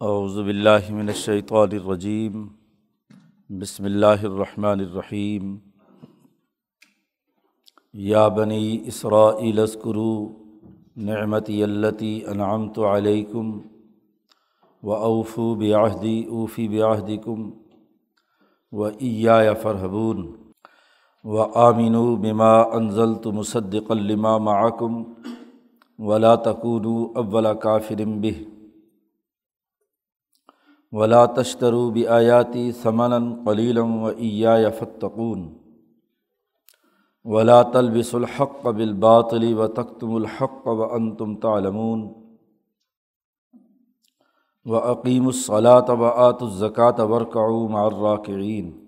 اعوذ باللہ من الشیطان الرجیم، بسم اللہ الرحمن الرحیم۔ یا بنی اسرائیل اذکروا نعمتی التی انعمت علیکم و اوفو بعہدی، اوفی بعہدکم و اییا فرحبون و آمینو بما انزلت مصدقا لما معکم ولا تکونوا اول کافر به ولا تشترو آیاتی ثمن قلیلم و عیا فتقون ولا تلبس الحق بالباطل و تختم الحق و انتم تعلمون و عقیم الصلاۃ و آت الزکۃ ورکعوا مع الراکعین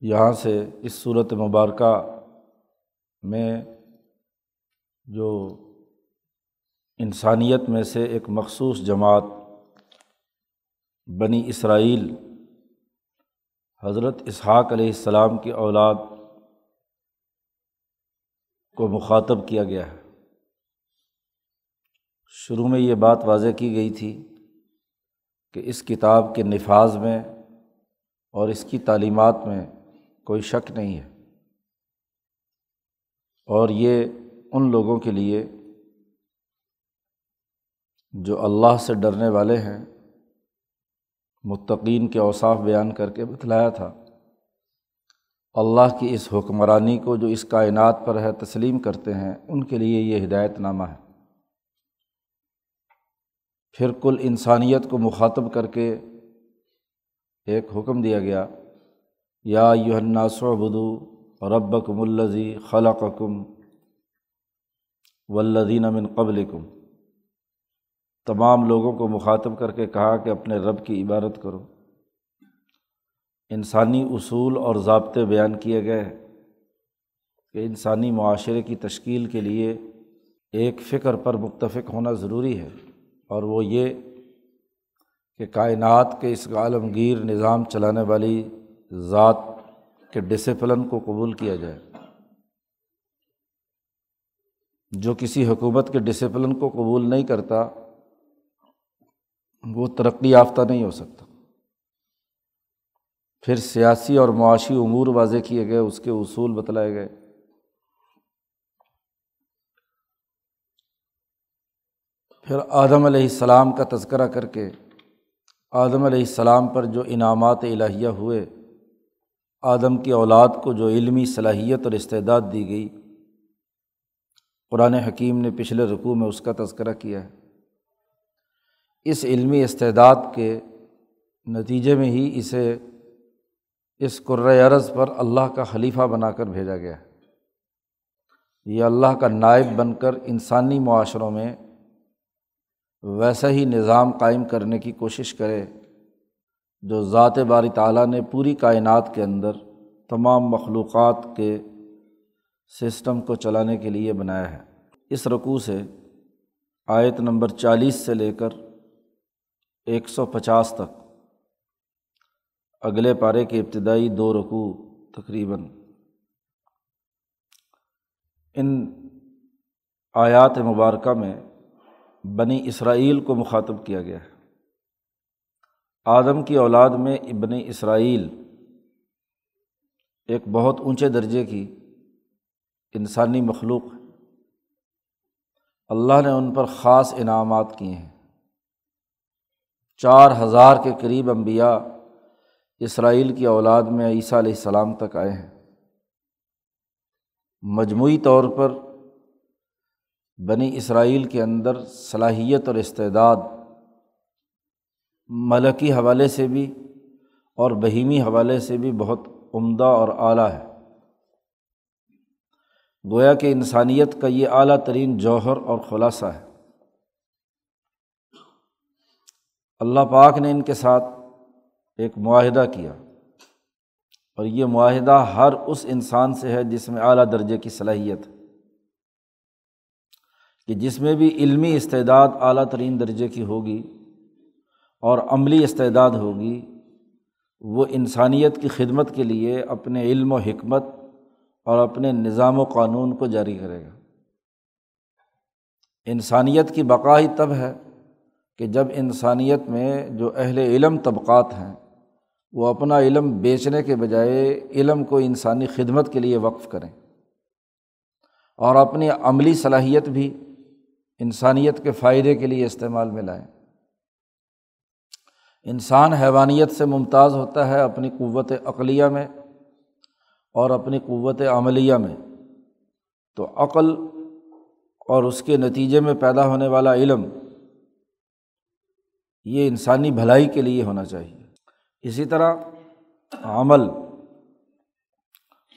یہاں سے اس صورت مبارکہ میں جو انسانیت میں سے ایک مخصوص جماعت بنی اسرائیل حضرت اسحاق علیہ السلام کی اولاد کو مخاطب کیا گیا ہے۔ شروع میں یہ بات واضح کی گئی تھی کہ اس کتاب کے نفاذ میں اور اس کی تعلیمات میں کوئی شک نہیں ہے اور یہ ان لوگوں کے لیے جو اللہ سے ڈرنے والے ہیں، متقین کے اوصاف بیان کر کے بتلایا تھا۔ اللہ کی اس حکمرانی کو جو اس کائنات پر ہے تسلیم کرتے ہیں، ان کے لیے یہ ہدایت نامہ ہے۔ پھر کل انسانیت کو مخاطب کر کے ایک حکم دیا گیا۔ یا یوحنا سعبدو ربکم الزی خلقکم والذین من قبلکم۔ تمام لوگوں کو مخاطب کر کے کہا کہ اپنے رب کی عبادت کرو۔ انسانی اصول اور ضابطے بیان کیے گئے کہ انسانی معاشرے کی تشکیل کے لیے ایک فکر پر متفق ہونا ضروری ہے اور وہ یہ کہ کائنات کے اس عالمگیر نظام چلانے والی ذات کے ڈسپلن کو قبول کیا جائے۔ جو کسی حکومت کے ڈسپلن کو قبول نہیں کرتا وہ ترقی یافتہ نہیں ہو سکتا۔ پھر سیاسی اور معاشی امور واضح کیے گئے، اس کے اصول بتلائے گئے۔ پھر آدم علیہ السلام کا تذکرہ کر کے، آدم علیہ السلام پر جو انعامات الہیہ ہوئے، آدم کی اولاد کو جو علمی صلاحیت اور استعداد دی گئی، قرآن حکیم نے پچھلے رقوع میں اس کا تذکرہ کیا ہے۔ اس علمی استعداد کے نتیجے میں ہی اسے اس عرض پر اللہ کا خلیفہ بنا کر بھیجا گیا یہ اللہ کا نائب بن کر انسانی معاشروں میں ویسا ہی نظام قائم کرنے کی کوشش کرے جو ذات باری تعالیٰ نے پوری کائنات کے اندر تمام مخلوقات کے سسٹم کو چلانے کے لیے بنایا ہے۔ اس رقوع سے آیت نمبر چالیس سے لے کر ایک سو پچاس تک۔ اگلے پارے کے ابتدائی دو رقوع تقریباً۔ ان آیات مبارکہ میں بنی اسرائیل کو مخاطب کیا گیا ہے۔ آدم کی اولاد میں ابن اسرائیل ایک بہت اونچے درجے کی انسانی مخلوق ہے۔ اللہ نے ان پر خاص انعامات کیے ہیں۔ چار ہزار کے قریب امبیا اسرائیل کی اولاد میں عیسیٰ علیہ السلام تک آئے ہیں۔ مجموعی طور پر بنی اسرائیل کے اندر صلاحیت اور استعداد ملکی حوالے سے بھی اور بہیمی حوالے سے بھی بہت عمدہ اور اعلیٰ ہے۔ گویا کہ انسانیت کا یہ اعلیٰ ترین جوہر اور خلاصہ ہے۔ اللہ پاک نے ان کے ساتھ ایک معاہدہ کیا اور یہ معاہدہ ہر اس انسان سے ہے جس میں اعلیٰ درجے کی صلاحیت ہے کہ جس میں بھی علمی استعداد اعلیٰ ترین درجے کی ہوگی اور عملی استعداد ہوگی، وہ انسانیت کی خدمت کے لیے اپنے علم و حکمت اور اپنے نظام و قانون کو جاری کرے گا۔ انسانیت کی بقا ہی تب ہے کہ جب انسانیت میں جو اہل علم طبقات ہیں، وہ اپنا علم بیچنے کے بجائے علم کو انسانی خدمت کے لیے وقف کریں۔ اور اپنی عملی صلاحیت بھی انسانیت کے فائدے کے لیے استعمال میں لائیں۔ انسان حیوانیت سے ممتاز ہوتا ہے اپنی قوت عقلیہ میں اور اپنی قوت عملیہ میں۔ تو عقل اور اس کے نتیجے میں پیدا ہونے والا علم یہ انسانی بھلائی کے لیے ہونا چاہیے۔ اسی طرح عمل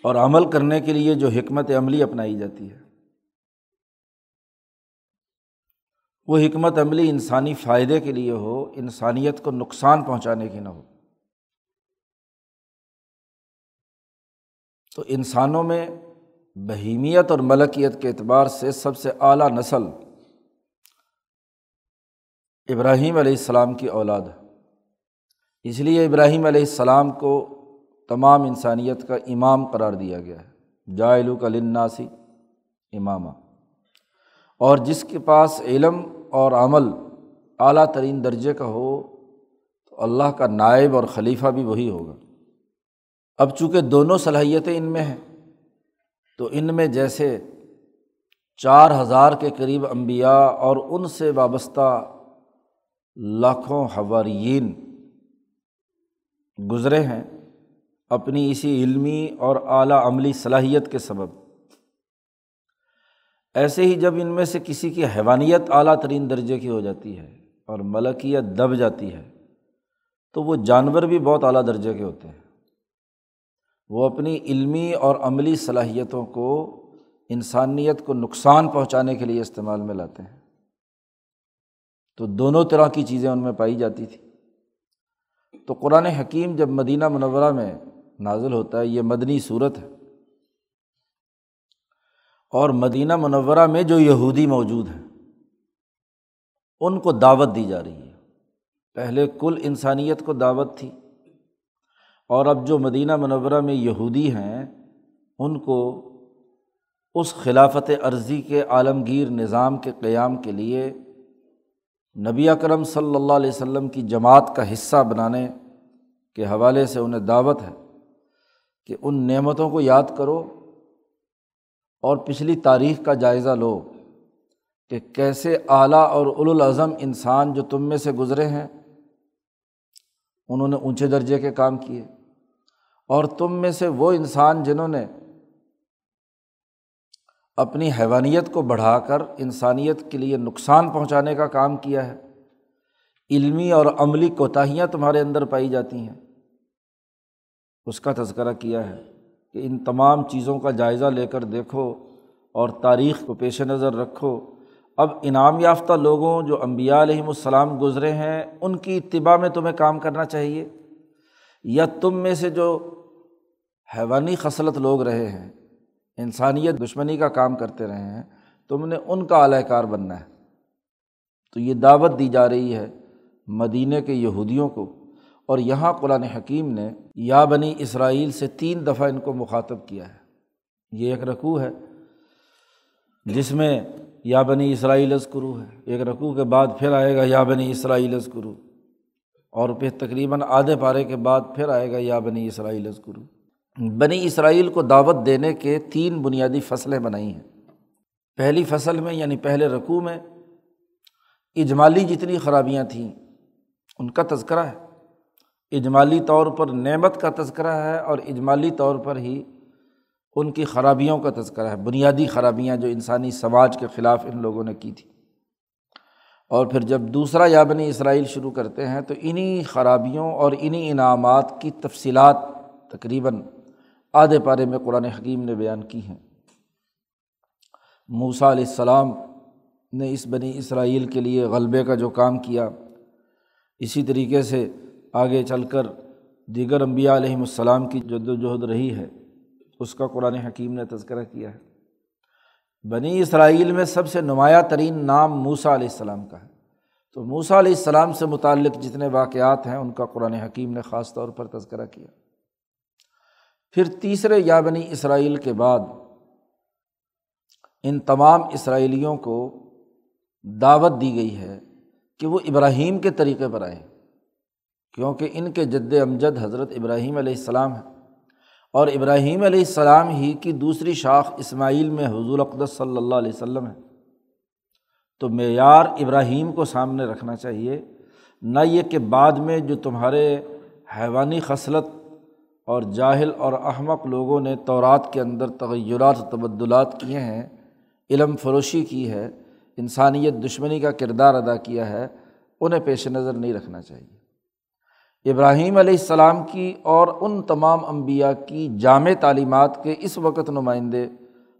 اور عمل کرنے کے لیے جو حکمت عملی اپنائی جاتی ہے، وہ حکمت عملی انسانی فائدے کے لیے ہو، انسانیت کو نقصان پہنچانے کی نہ ہو۔ تو انسانوں میں بہیمیت اور ملکیت کے اعتبار سے سب سے اعلیٰ نسل ابراہیم علیہ السلام کی اولاد ہے۔ اس لیے ابراہیم علیہ السلام کو تمام انسانیت کا امام قرار دیا گیا ہے۔ جائلو کا لناسی امامہ اور جس کے پاس علم اور عمل اعلیٰ ترین درجے کا ہو، تو اللہ کا نائب اور خلیفہ بھی وہی ہوگا۔ اب چونکہ دونوں صلاحیتیں ان میں ہیں، تو ان میں جیسے چار ہزار کے قریب امبیا اور ان سے وابستہ لاکھوں حوارین گزرے ہیں اپنی اسی علمی اور اعلیٰ عملی صلاحیت کے سبب۔ ایسے ہی جب ان میں سے کسی کی حیوانیت اعلیٰ ترین درجے کی ہو جاتی ہے اور ملکیت دب جاتی ہے، تو وہ جانور بھی بہت اعلیٰ درجے کے ہوتے ہیں۔ وہ اپنی علمی اور عملی صلاحیتوں کو انسانیت کو نقصان پہنچانے کے لیے استعمال میں لاتے ہیں۔ تو دونوں طرح کی چیزیں ان میں پائی جاتی تھیں تو قرآن حکیم جب مدینہ منورہ میں نازل ہوتا ہے، یہ مدنی صورت ہے۔ اور مدینہ منورہ میں جو یہودی موجود ہیں، ان کو دعوت دی جا رہی ہے۔ پہلے کل انسانیت کو دعوت تھی۔ اور اب جو مدینہ منورہ میں یہودی ہیں، ان کو اس خلافت عرضی کے عالمگیر نظام کے قیام کے لیے نبی اکرم صلی اللہ علیہ وسلم کی جماعت کا حصہ بنانے کے حوالے سے انہیں دعوت ہے کہ ان نعمتوں کو یاد کرو اور پچھلی تاریخ کا جائزہ لو کہ کیسے اعلیٰ اور الاظم انسان جو تم میں سے گزرے ہیں، انہوں نے اونچے درجے کے کام کیے اور تم میں سے وہ انسان جنہوں نے اپنی حیوانیت کو بڑھا کر انسانیت کے لیے نقصان پہنچانے کا کام کیا ہے۔ علمی اور عملی کوتاہیاں تمہارے اندر پائی جاتی ہیں۔ اس کا تذکرہ کیا ہے کہ ان تمام چیزوں کا جائزہ لے کر دیکھو اور تاریخ کو پیش نظر رکھو۔ اب انعام یافتہ لوگوں جو امبیا علیہم السلام گزرے ہیں، ان کی اتباع میں تمہیں کام کرنا چاہیے۔ یا تم میں سے جو حیوانی خصلت لوگ رہے ہیں انسانیت دشمنی کا کام کرتے رہے ہیں، تم نے ان کا اعلی کار بننا ہے۔ تو یہ دعوت دی جا رہی ہے مدینہ کے یہودیوں کو۔ اور یہاں قرآن حکیم نے یا بنی اسرائیل سے تین دفعہ ان کو مخاطب کیا ہے۔ یہ ایک رقوع ہے جس میں یا بنی اسرائیل کرو ہے۔ ایک رقوع کے بعد پھر آئے گا یا بنی اسرائیل کرو اور پھر تقریباً آدھے پارے کے بعد پھر آئے گا یا بنی اسرائیل کرو بنی اسرائیل کو دعوت دینے کے تین بنیادی فصلیں بنائی ہیں۔ پہلی فصل میں یعنی پہلے رقوع میں اجمالی جتنی خرابیاں تھیں، ان کا تذکرہ ہے۔ اجمالی طور پر نعمت کا تذکرہ ہے اور اجمالی طور پر ہی ان کی خرابیوں کا تذکرہ ہے۔ بنیادی خرابیاں جو انسانی سماج کے خلاف ان لوگوں نے کی تھی۔ اور پھر جب دوسرا یابنی اسرائیل شروع کرتے ہیں تو انہیں خرابیوں اور انہیں انعامات کی تفصیلات تقریباً آدھے پارے میں قرآن حکیم نے بیان کی ہیں۔ موسا علیہ السلام نے اس بنی اسرائیل کے لیے غلبے کا جو کام کیا، اسی طریقے سے آگے چل کر دیگر انبیاء علیہم السلام کی جد وجہد رہی ہے۔ اس کا قرآن حکیم نے تذکرہ کیا ہے۔ بنی اسرائیل میں سب سے نمایاں ترین نام موسا علیہ السلام کا ہے۔ تو موسا علیہ السلام سے متعلق جتنے واقعات ہیں، ان کا قرآن حکیم نے خاص طور پر تذکرہ کیا۔ پھر تیسرے یا بنی اسرائیل کے بعد ان تمام اسرائیلیوں کو دعوت دی گئی ہے کہ وہ ابراہیم کے طریقے پر آئے کیونکہ ان کے جد امجد حضرت ابراہیم علیہ السلام ہیں۔ اور ابراہیم علیہ السلام ہی کی دوسری شاخ اسماعیل میں حضور اقدس صلی اللہ علیہ وسلم ہے۔ تو معیار ابراہیم کو سامنے رکھنا چاہیے، نہ یہ کہ بعد میں جو تمہارے حیوانی خصلت اور جاہل اور احمق لوگوں نے تورات کے اندر تغیرات و تبدلات کیے ہیں، علم فروشی کی ہے، انسانیت دشمنی کا کردار ادا کیا ہے، انہیں پیش نظر نہیں رکھنا چاہیے۔ ابراہیم علیہ السلام کی اور ان تمام انبیاء کی جامع تعلیمات کے اس وقت نمائندے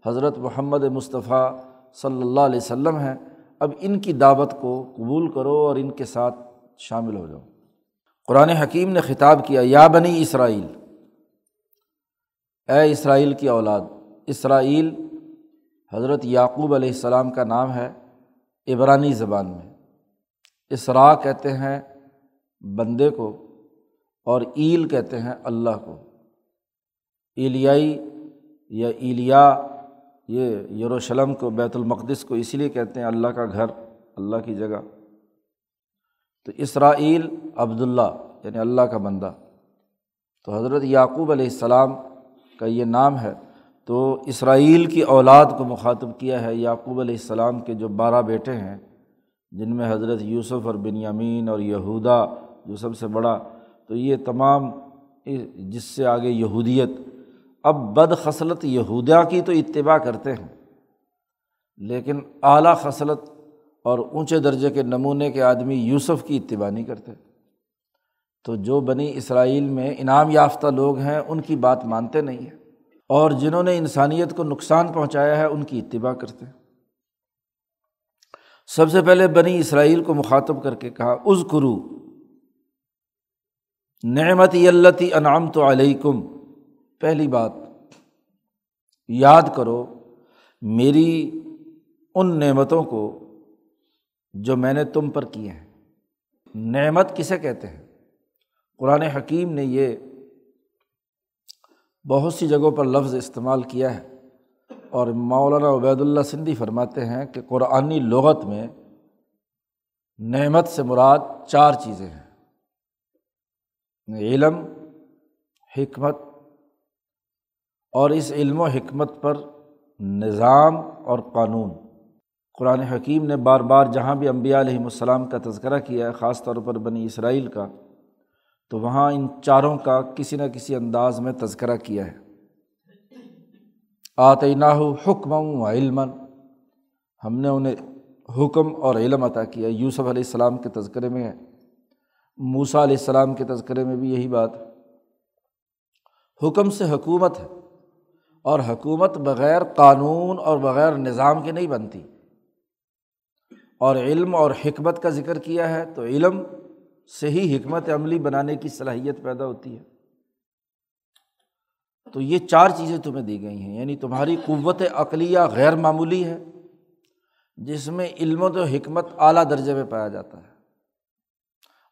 حضرت محمد مصطفیٰ صلی اللہ علیہ وسلم ہیں۔ اب ان کی دعوت کو قبول کرو اور ان کے ساتھ شامل ہو جاؤ۔ قرآن حکیم نے خطاب کیا، یا بنی اسرائیل اے اسرائیل کی اولاد، اسرائیل حضرت یعقوب علیہ السلام کا نام ہے عبرانی زبان میں۔ اسرا کہتے ہیں بندے کو اور ایل کہتے ہیں اللہ کو۔ ایلیائی یا ایلیا، یہ یروشلم کو، بیت المقدس کو اسی لیے کہتے ہیں اللہ کا گھر، اللہ کی جگہ۔ تو اسرائیل عبداللہ یعنی اللہ کا بندہ۔ تو حضرت یعقوب علیہ السلام کا یہ نام ہے، تو اسرائیل کی اولاد کو مخاطب کیا ہے یعقوب علیہ السلام کے جو بارہ بیٹے ہیں، جن میں حضرت یوسف اور بنیامین اور یہودا جو سب سے بڑا، تو یہ تمام جس سے آگے یہودیت۔ اب بد خصلت یہودیہ کی تو اتباع کرتے ہیں، لیکن اعلیٰ خصلت اور اونچے درجے کے نمونے کے آدمی یوسف کی اتباع نہیں کرتے۔ تو جو بنی اسرائیل میں انعام یافتہ لوگ ہیں، ان کی بات مانتے نہیں ہیں۔ اور جنہوں نے انسانیت کو نقصان پہنچایا ہے، ان کی اتباع کرتے ہیں۔ سب سے پہلے بنی اسرائیل کو مخاطب کر کے کہا از کرو نعمت یلتی انعام تو علیکم۔ پہلی بات، یاد کرو، میری ان نعمتوں کو جو میں نے تم پر کیے ہیں۔ نعمت کسے کہتے ہیں؟ قرآن حکیم نے یہ بہت سی جگہوں پر لفظ استعمال کیا ہے اور مولانا عبید اللہ سندھی فرماتے ہیں کہ قرآنی لغت میں نعمت سے مراد چار چیزیں ہیں۔ علم، حکمت اور اس علم و حکمت پر نظام اور قانون۔ قرآن حکیم نے بار بار جہاں بھی امبیا علیہم السلام کا تذکرہ کیا ہے، خاص طور پر بنی اسرائیل کا تو وہاں ان چاروں کا کسی نہ کسی انداز میں تذکرہ کیا ہے۔ آتعینہ حکم و علم ہم نے انہیں حکم اور علم عطا کیا۔ یوسف علیہ السلام کے تذکرے میں ہے۔ موسا علیہ السلام کے تذکرے میں بھی یہی بات۔ حکم سے حکومت ہے اور حکومت بغیر قانون اور بغیر نظام کے نہیں بنتی۔ اور علم اور حکمت کا ذکر کیا ہے تو علم سے ہی حکمت عملی بنانے کی صلاحیت پیدا ہوتی ہے۔ تو یہ چار چیزیں تمہیں دی گئی ہیں یعنی تمہاری قوت عقلیہ غیر معمولی ہے، جس میں علم و حکمت اعلیٰ درجے میں پایا جاتا ہے،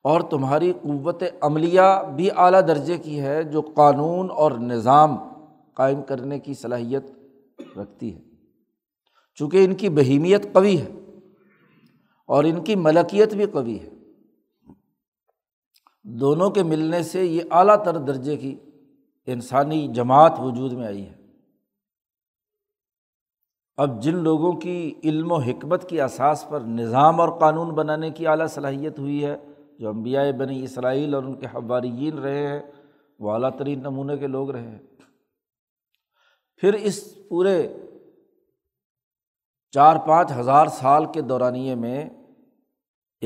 اور تمہاری قوت عملیہ بھی اعلیٰ درجے کی ہے جو قانون اور نظام قائم کرنے کی صلاحیت رکھتی ہے۔ چونکہ ان کی بہیمیت قوی ہے اور ان کی ملکیت بھی قوی ہے۔ دونوں کے ملنے سے یہ اعلیٰ تر درجے کی انسانی جماعت وجود میں آئی ہے۔ اب جن لوگوں کی علم و حکمت کی اساس پر نظام اور قانون بنانے کی اعلیٰ صلاحیت ہوئی ہے، جو امبیا بنی اسرائیل اور ان کے حواریین رہے ہیں، وہ اعلیٰ ترین نمونے کے لوگ رہے ہیں۔ پھر اس پورے چار پانچ ہزار سال کے دورانیے میں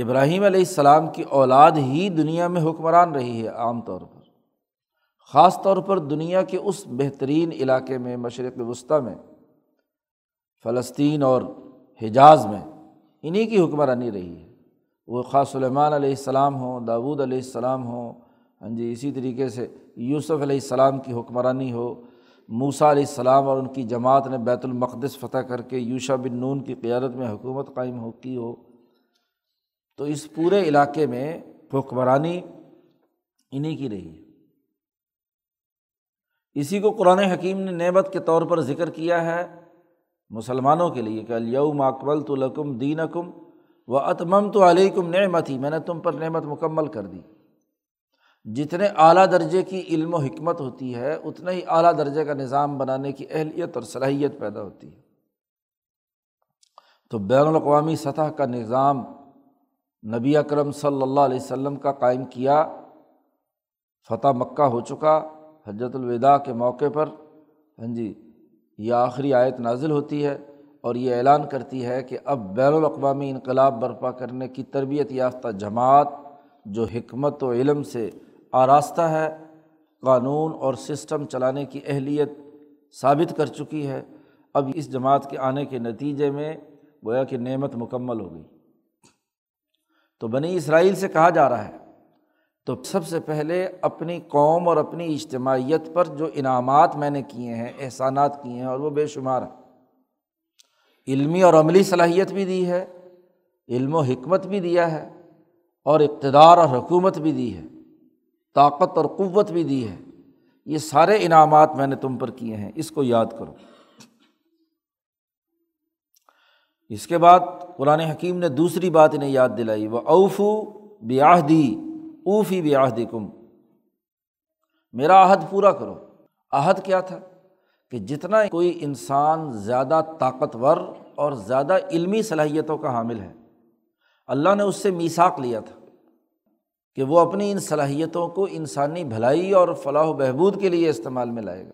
ابراہیم علیہ السلام کی اولاد ہی دنیا میں حکمران رہی ہے عام طور پر۔ خاص طور پر دنیا کے اس بہترین علاقے میں، مشرق وسطیٰ میں، فلسطین اور حجاز میں انہیں کی حکمرانی رہی ہے۔ وہ خاص سلیمان علیہ السلام ہوں داود علیہ السلام ہوں ہاں جی اسی طریقے سے یوسف علیہ السلام کی حکمرانی ہو موسا علیہ السلام اور ان کی جماعت نے بیت المقدس فتح کر کے یوشا بن نون کی قیادت میں حکومت قائم ہو، کی ہو۔ تو اس پورے علاقے میں حکمرانی انہیں کی رہی ہے۔ اسی کو قرآن حکیم نے نعمت کے طور پر ذکر کیا ہے مسلمانوں کے لیے کہ الیوم اکمل تو لکم دین اکم وہ اتمم تو علیکم نعمت ہی میں نے تم پر نعمت مکمل کر دی۔ جتنے اعلیٰ درجے کی علم و حکمت ہوتی ہے، اتنا ہی اعلیٰ درجے کا نظام بنانے کی اہلیت اور صلاحیت پیدا ہوتی ہے۔ تو بین الاقوامی سطح کا نظام نبی اکرم صلی اللہ علیہ وسلم کا قائم کیا، فتح مکہ ہو چکا، حجت الوداع کے موقع پر۔ ہاں جی یہ آخری آیت نازل ہوتی ہے اور یہ اعلان کرتی ہے کہ اب بین الاقوامی انقلاب برپا کرنے کی تربیت یافتہ جماعت جو حکمت و علم سے آراستہ ہے، قانون اور سسٹم چلانے کی اہلیت ثابت کر چکی ہے۔ اب اس جماعت کے آنے کے نتیجے میں گویا کہ نعمت مکمل ہو گئی۔ تو بنی اسرائیل سے کہا جا رہا ہے، تو سب سے پہلے اپنی قوم اور اپنی اجتماعیت پر جو انعامات میں نے کیے ہیں، احسانات کیے ہیں اور وہ بے شمار ہیں۔ علمی اور عملی صلاحیت بھی دی ہے، علم و حکمت بھی دیا ہے اور اقتدار اور حکومت بھی دی ہے، طاقت اور قوت بھی دی ہے۔ یہ سارے انعامات میں نے تم پر کیے ہیں، اس کو یاد کرو۔ اس کے بعد قرآن حکیم نے دوسری بات انہیں یاد دلائی، وہ اوفو بیاہ دی اوفی بیاہ دی کم میرا عہد پورا کرو۔ عہد کیا تھا؟ کہ جتنا کوئی انسان زیادہ طاقتور اور زیادہ علمی صلاحیتوں کا حامل ہے، اللہ نے اس سے میساک لیا تھا کہ وہ اپنی ان صلاحیتوں کو انسانی بھلائی اور فلاح و بہبود کے لیے استعمال میں لائے گا۔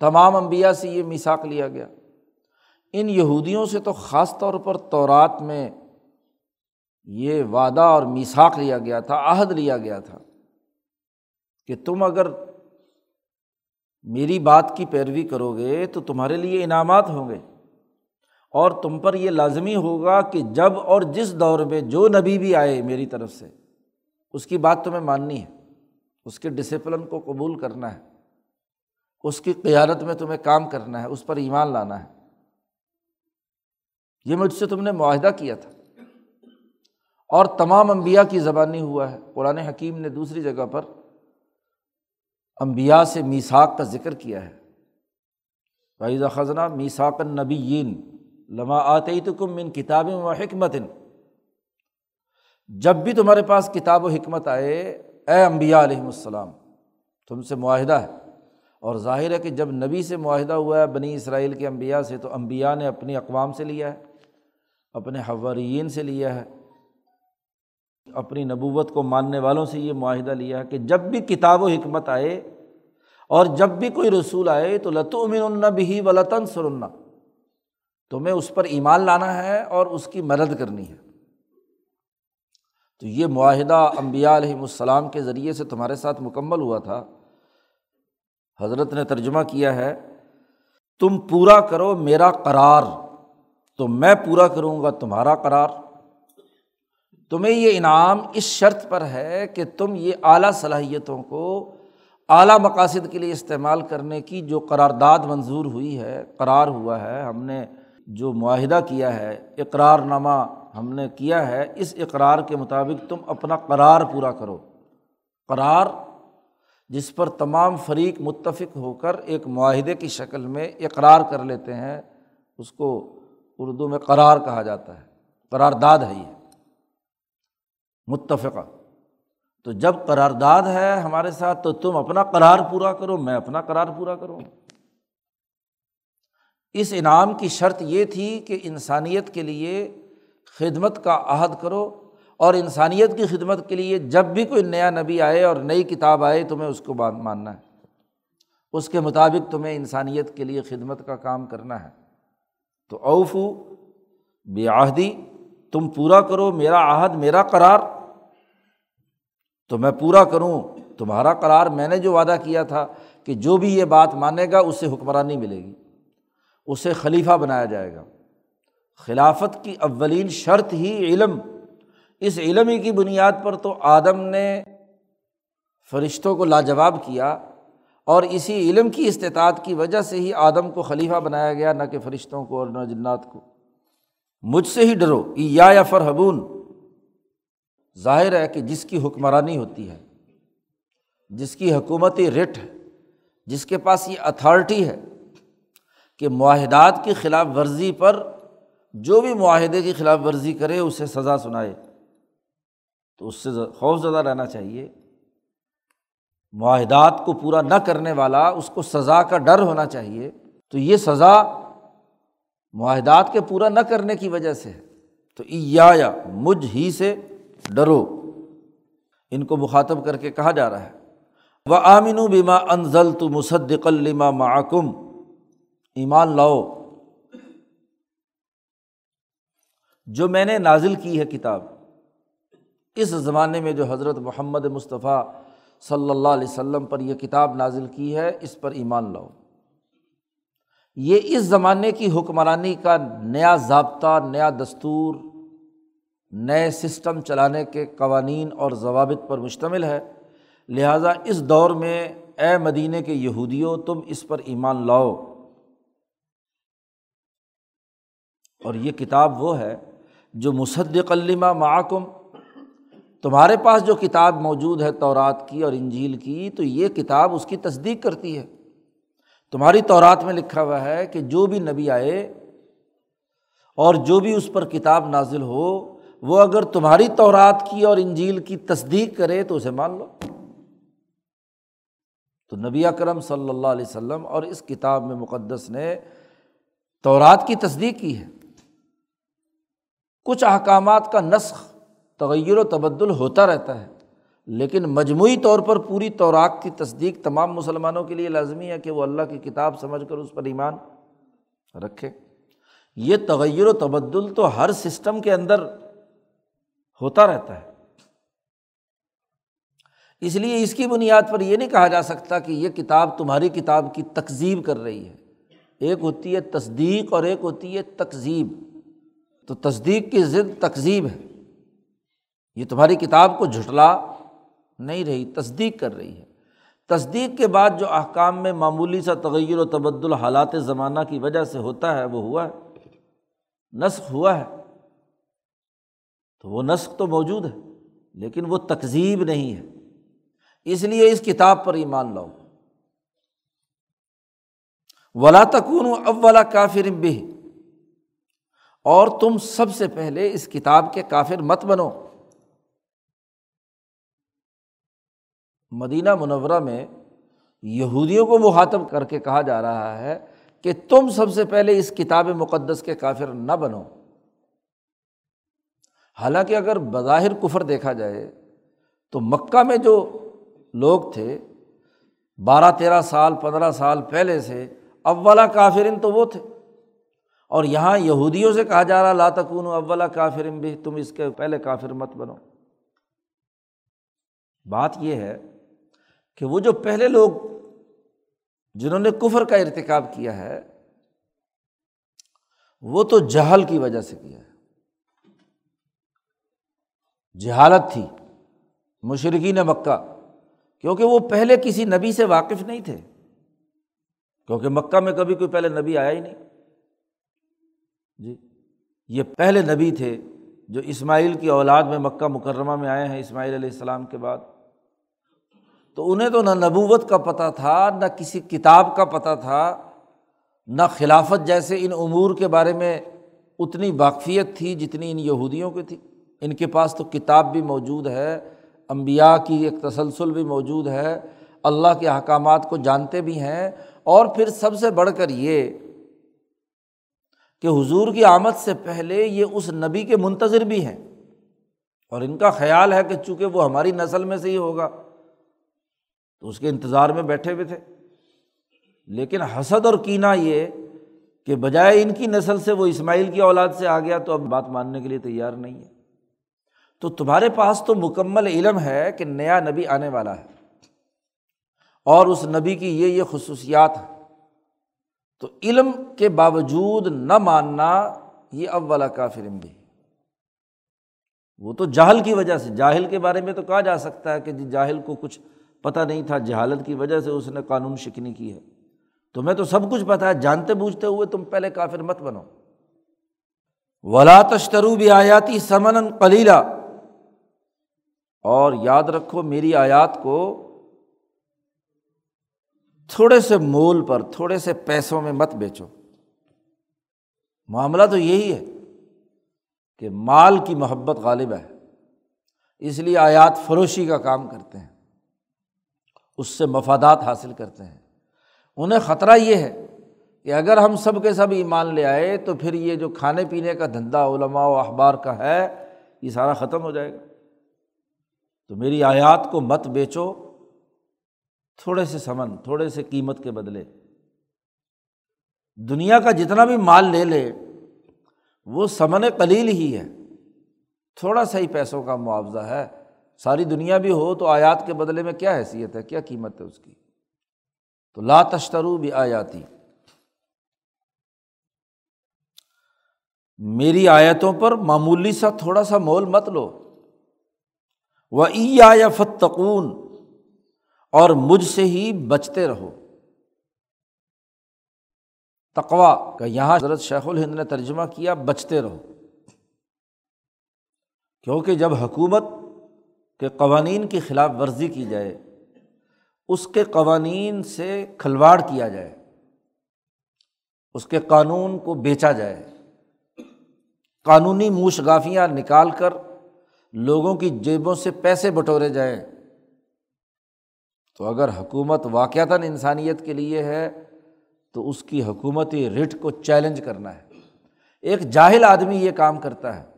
تمام انبیاء سے یہ میساک لیا گیا۔ ان یہودیوں سے تو خاص طور پر تورات میں یہ وعدہ اور میساک لیا گیا تھا، عہد لیا گیا تھا کہ تم اگر میری بات کی پیروی کرو گے تو تمہارے لیے انعامات ہوں گے۔ اور تم پر یہ لازمی ہوگا کہ جب اور جس دور میں جو نبی بھی آئے میری طرف سے، اس کی بات تمہیں ماننی ہے، اس کے ڈسپلن کو قبول کرنا ہے، اس کی قیادت میں تمہیں کام کرنا ہے، اس پر ایمان لانا ہے۔ یہ مجھ سے تم نے معاہدہ کیا تھا۔ اور تمام امبیا کی زبانی ہوا ہے۔ قرآن حکیم نے دوسری جگہ پر امبیا سے میساک کا ذکر کیا ہے۔ بھائی خزنہ میساک النبیین لما آتے تو کم ان کتابیں و حکمت جب بھی تمہارے پاس کتاب و حکمت آئے، اے امبیا علیہم السلام، تم سے معاہدہ ہے۔ اور ظاہر ہے کہ جب نبی سے معاہدہ ہوا ہے، بنی اسرائیل کے امبیا سے، تو امبیا نے اپنی اقوام سے لیا ہے۔ اپنے حوارین سے لیا ہے۔ اپنی نبوت کو ماننے والوں سے یہ معاہدہ لیا ہے کہ جب بھی کتاب و حکمت آئے اور جب بھی کوئی رسول آئے تو لتو امن بھی و لطن سرنا تمہیں اس پر ایمان لانا ہے اور اس کی مدد کرنی ہے۔ تو یہ معاہدہ امبیا علیہم السلام کے ذریعے سے تمہارے ساتھ مکمل ہوا تھا۔ حضرت نے ترجمہ کیا ہے، تم پورا کرو میرا قرار۔ تو میں پورا کروں گا تمہارا قرار۔ تمہیں یہ انعام اس شرط پر ہے کہ تم یہ اعلیٰ صلاحیتوں کو اعلیٰ مقاصد کے لیے استعمال کرنے کی جو قرارداد منظور ہوئی ہے، قرار ہوا ہے، ہم نے جو معاہدہ کیا ہے اقرار نامہ ہم نے کیا ہے، اس اقرار کے مطابق تم اپنا قرار پورا کرو۔ قرار جس پر تمام فریق متفق ہو کر ایک معاہدے کی شکل میں اقرار کر لیتے ہیں، اس کو اردو میں قرار کہا جاتا ہے، قرارداد ہے یہ۔ متفقہ۔ تو جب قرارداد ہے ہمارے ساتھ، تو تم اپنا قرار پورا کرو، میں اپنا قرار پورا کروں۔ اس انعام کی شرط یہ تھی کہ انسانیت کے لیے خدمت کا عہد کرو، اور انسانیت کی خدمت کے لیے جب بھی کوئی نیا نبی آئے اور نئی کتاب آئے، تمہیں اس کو ماننا ہے۔ اس کے مطابق تمہیں انسانیت کے لیے خدمت کا کام کرنا ہے۔ تو اوفو بے عہدی تم پورا کرو، میرا عہد، میرا قرار۔ تو میں پورا کروں، تمہارا قرار۔ میں نے جو وعدہ کیا تھا کہ جو بھی یہ بات مانے گا، اس سے حکمرانی ملے گی، اسے خلیفہ بنایا جائے گا۔ خلافت کی اولین شرط ہی علم۔ اس علم ہی کی بنیاد پر تو آدم نے فرشتوں کو لاجواب کیا۔ اور اسی علم کی استطاعت کی وجہ سے ہی آدم کو خلیفہ بنایا گیا، نہ کہ فرشتوں کو اور نہ جنات کو۔ مجھ سے ہی ڈرو یا یا فرحبون۔ ظاہر ہے کہ جس کی حکمرانی ہوتی ہے، جس کی حکومتی رٹ ہے، جس کے پاس یہ اتھارٹی ہے کہ معاہدات کی خلاف ورزی پر جو بھی معاہدے کی خلاف ورزی کرے، اسے سزا سنائے۔ تو اس سے خوف زدہ رہنا چاہیے۔ معاہدات کو پورا نہ کرنے والا، اس کو سزا کا ڈر ہونا چاہیے۔ تو یہ سزا معاہدات کے پورا نہ کرنے کی وجہ سے تو یا مجھ ہی سے ڈرو۔ ان کو مخاطب کر کے کہا جا رہا ہے۔ وہ آمین و بیما انزل تو مصدق الما معکم ایمان لاؤ۔ جو میں نے نازل کی ہے کتاب، اس زمانے میں جو حضرت محمد مصطفیٰ صلی اللہ علیہ وسلم پر یہ کتاب نازل کی ہے، اس پر ایمان لاؤ۔ یہ اس زمانے کی حکمرانی کا نیا ضابطہ، نیا دستور، نئے سسٹم چلانے کے قوانین اور ضوابط پر مشتمل ہے۔ لہٰذا اس دور میں اے مدینہ کے یہودیوں، تم اس پر ایمان لاؤ۔ اور یہ کتاب وہ ہے جو مصدق علمہ معکم تمہارے پاس جو کتاب موجود ہے تورات کی اور انجیل کی، تو یہ کتاب اس کی تصدیق کرتی ہے۔ تمہاری تورات میں لکھا ہوا ہے کہ جو بھی نبی آئے اور جو بھی اس پر کتاب نازل ہو، وہ اگر تمہاری تورات کی اور انجیل کی تصدیق کرے تو اسے مان لو۔ تو نبی اکرم صلی اللہ علیہ وسلم اور اس کتاب میں مقدس نے تورات کی تصدیق کی ہے۔ کچھ احکامات کا نسخ تغیر و تبدل ہوتا رہتا ہے۔ لیکن مجموعی طور پر پوری توراق کی تصدیق تمام مسلمانوں کے لیے لازمی ہے کہ وہ اللہ کی کتاب سمجھ کر اس پر ایمان رکھے۔ یہ تغیر و تبدل تو ہر سسٹم کے اندر ہوتا رہتا ہے۔ اس لیے اس کی بنیاد پر یہ نہیں کہا جا سکتا کہ یہ کتاب تمہاری کتاب کی تقزیب کر رہی ہے۔ ایک ہوتی ہے تصدیق اور ایک ہوتی ہے تقزیب۔ تو تصدیق کی ضد تقزیب ہے۔ یہ تمہاری کتاب کو جھٹلا نہیں رہی، تصدیق کر رہی ہے۔ تصدیق کے بعد جو احکام میں معمولی سا تغیر و تبدل حالات زمانہ کی وجہ سے ہوتا ہے، وہ ہوا ہے۔ نسخ ہوا ہے۔ تو وہ نسخ تو موجود ہے، لیکن وہ تقزیب نہیں ہے۔ اس لیے اس کتاب پر ایمان لاؤ۔ ولا تکون اولا کافر بھی اور تم سب سے پہلے اس کتاب کے کافر مت بنو۔ مدینہ منورہ میں یہودیوں کو مخاطب کر کے کہا جا رہا ہے کہ تم سب سے پہلے اس کتاب مقدس کے کافر نہ بنو۔ حالانکہ اگر بظاہر کفر دیکھا جائے تو مکہ میں جو لوگ تھے، بارہ تیرہ سال، پندرہ سال پہلے سے اولا کافرن تو وہ تھے۔ اور یہاں یہودیوں سے کہا جا رہا، لا تکون اولا کافرم بھی تم اس کے پہلے کافر مت بنو۔ بات یہ ہے کہ وہ جو پہلے لوگ جنہوں نے کفر کا ارتکاب کیا ہے، وہ تو جہل کی وجہ سے کیا ہے۔ جہالت تھی مشرقین مکہ، کیونکہ وہ پہلے کسی نبی سے واقف نہیں تھے۔ کیونکہ مکہ میں کبھی کوئی پہلے نبی آیا ہی نہیں۔ جی یہ پہلے نبی تھے جو اسماعیل کی اولاد میں مکہ مکرمہ میں آئے ہیں، اسماعیل علیہ السلام کے بعد۔ تو انہیں تو نہ نبوت کا پتہ تھا، نہ کسی کتاب کا پتہ تھا، نہ خلافت جیسے ان امور کے بارے میں اتنی واقفیت تھی جتنی ان یہودیوں کی تھی۔ ان کے پاس تو کتاب بھی موجود ہے امبیا کی ایک تسلسل بھی موجود ہے، اللہ کے احکامات کو جانتے بھی ہیں۔ اور پھر سب سے بڑھ کر یہ کہ حضور کی آمد سے پہلے یہ اس نبی کے منتظر بھی ہیں۔ اور ان کا خیال ہے کہ چونکہ وہ ہماری نسل میں سے ہی ہوگا۔ تو اس کے انتظار میں بیٹھے ہوئے تھے۔ لیکن حسد اور کینہ یہ کہ بجائے ان کی نسل سے وہ اسماعیل کی اولاد سے آ گیا تو اب بات ماننے کے لیے تیار نہیں ہے۔ تو تمہارے پاس تو مکمل علم ہے کہ نیا نبی آنے والا ہے۔ اور اس نبی کی یہ یہ خصوصیات ہیں۔ تو علم کے باوجود نہ ماننا یہ اب والا کافر بھی۔ وہ تو جاہل کی وجہ سے، جاہل کے بارے میں تو کہا جا سکتا ہے کہ جی جاہل کو کچھ پتہ نہیں تھا جہالت کی وجہ سے اس نے قانون شکنی کی ہے۔ تمہیں تو سب کچھ پتہ ہے، جانتے بوجھتے ہوئے تم پہلے کافر مت بنو۔ ولا تشترو بھی آیاتی سمن کلیلہ اور یاد رکھو، میری آیات کو تھوڑے سے مول پر، تھوڑے سے پیسوں میں مت بیچو۔ معاملہ تو یہی ہے کہ مال کی محبت غالب ہے۔ اس لیے آیات فروشی کا کام کرتے ہیں۔ اس سے مفادات حاصل کرتے ہیں۔ انہیں خطرہ یہ ہے کہ اگر ہم سب کے سب ایمان لے آئے تو پھر یہ جو کھانے پینے کا دھندا علماء و اخبار کا ہے، یہ سارا ختم ہو جائے گا۔ تو میری آیات کو مت بیچو، تھوڑے سے سمن، تھوڑے سے قیمت کے بدلے۔ دنیا کا جتنا بھی مال لے لے، وہ سمن قلیل ہی ہے۔ تھوڑا سا ہی پیسوں کا معاوضہ ہے۔ ساری دنیا بھی ہو تو آیات کے بدلے میں کیا حیثیت ہے؟ کیا قیمت ہے اس کی؟ تو لا تشترو بھی آیاتی میری آیتوں پر معمولی سا تھوڑا سا مول مت لو۔ وہ ای یا فتقون اور مجھ سے ہی بچتے رہو۔ تقوا کا یہاں حضرت شیخ الہند نے ترجمہ کیا، بچتے رہو۔ کیونکہ جب حکومت کے قوانین کی خلاف ورزی کی جائے، اس کے قوانین سے کھلواڑ کیا جائے، اس کے قانون کو بیچا جائے۔ قانونی موشگافیاں نکال کر لوگوں کی جیبوں سے پیسے بٹورے جائیں۔ تو اگر حکومت واقعتاً انسانیت کے لیے ہے، تو اس کی حکومتی رٹ کو چیلنج کرنا ہے۔ ایک جاہل آدمی یہ کام کرتا ہے۔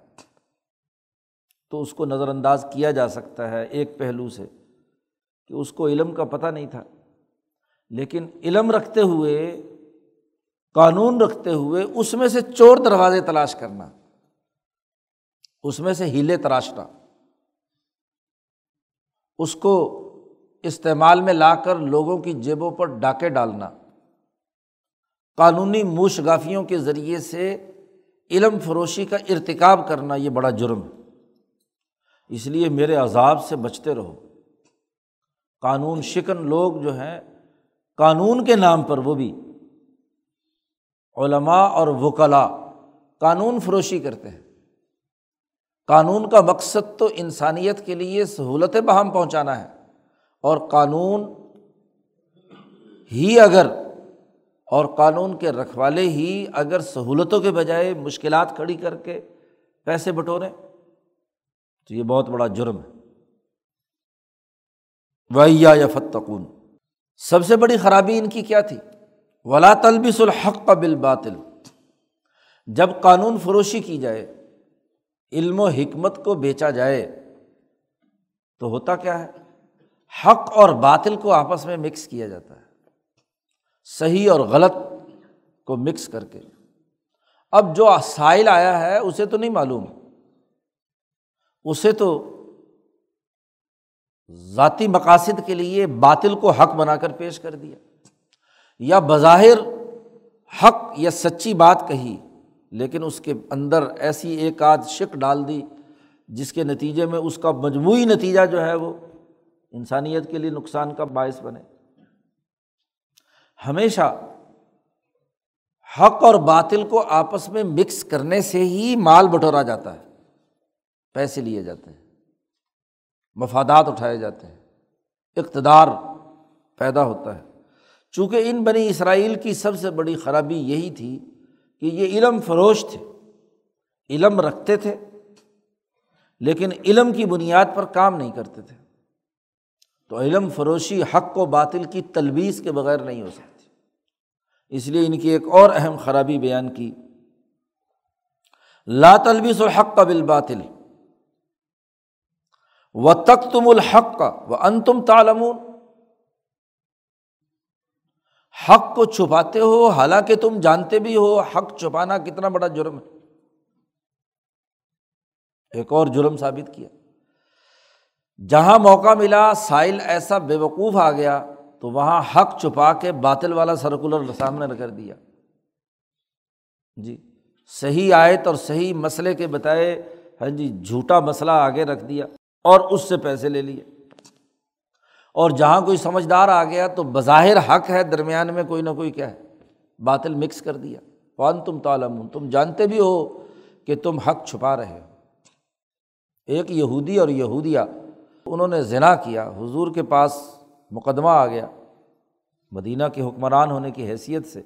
تو اس کو نظر انداز کیا جا سکتا ہے ایک پہلو سے کہ اس کو علم کا پتہ نہیں تھا۔ لیکن علم رکھتے ہوئے، قانون رکھتے ہوئے اس میں سے چور دروازے تلاش کرنا، اس میں سے ہیلے تراشنا، اس کو استعمال میں لا کر لوگوں کی جیبوں پر ڈاکے ڈالنا، قانونی موش گافیوں کے ذریعے سے علم فروشی کا ارتکاب کرنا، یہ بڑا جرم۔ ہے اس لیے میرے عذاب سے بچتے رہو۔ قانون شکن لوگ جو ہیں، قانون کے نام پر وہ بھی۔ علماء اور وکلا قانون فروشی کرتے ہیں۔ قانون کا مقصد تو انسانیت کے لیے سہولت بہم پہنچانا ہے۔ اور قانون ہی اگر، اور قانون کے رکھوالے ہی اگر سہولتوں کے بجائے مشکلات کھڑی کر کے پیسے بٹوریں۔ تو یہ بہت بڑا جرم ہے۔ ویا یا فتقون سب سے بڑی خرابی ان کی کیا تھی؟ ولا تلبس الحق کا بال باطل جب قانون فروشی کی جائے، علم و حکمت کو بیچا جائے، تو ہوتا کیا ہے؟ حق اور باطل کو آپس میں مکس کیا جاتا ہے۔ صحیح اور غلط کو مکس کر کے۔ اب جو سائل آیا ہے، اسے تو نہیں معلوم۔ اسے تو ذاتی مقاصد کے لیے باطل کو حق بنا کر پیش کر دیا۔ یا بظاہر حق یا سچی بات کہی، لیکن اس کے اندر ایسی ایک آدھ شک ڈال دی جس کے نتیجے میں اس کا مجموعی نتیجہ جو ہے وہ انسانیت کے لیے نقصان کا باعث بنے۔ ہمیشہ حق اور باطل کو آپس میں مکس کرنے سے ہی مال بٹورا جاتا ہے۔ پیسے لیے جاتے ہیں، مفادات اٹھائے جاتے ہیں، اقتدار پیدا ہوتا ہے۔ چونکہ ان بنی اسرائیل کی سب سے بڑی خرابی یہی تھی کہ یہ علم فروش تھے، علم رکھتے تھے، لیکن علم کی بنیاد پر کام نہیں کرتے تھے۔ تو علم فروشی حق و باطل کی تلویز کے بغیر نہیں ہو سکتی۔ اس لیے ان کی ایک اور اہم خرابی بیان کی، لا تلبیس الحق کا بال باطل و تک تم الحق کا وہ ان تم تالمون حق کو چھپاتے ہو، حالانکہ تم جانتے بھی ہو، حق چھپانا کتنا بڑا جرم ہے۔ ایک اور جرم ثابت کیا۔ جہاں موقع ملا، سائل ایسا بے وقوف آ گیا، تو وہاں حق چھپا کے باطل والا سرکولر سامنے کر دیا۔ جی صحیح آیت اور صحیح مسئلے کے بتائے ہاں جی جھوٹا مسئلہ آگے رکھ دیا۔ اور اس سے پیسے لے لیے۔ اور جہاں کوئی سمجھدار آ گیا تو بظاہر حق ہے درمیان میں کوئی نہ کوئی کیا ہے، باطل مکس کر دیا۔ کون تم تالم تم جانتے بھی ہو کہ تم حق چھپا رہے ہو۔ ایک یہودی اور یہودیہ، انہوں نے ذنا کیا، حضور کے پاس مقدمہ آ گیا مدینہ کے حکمران ہونے کی حیثیت سے۔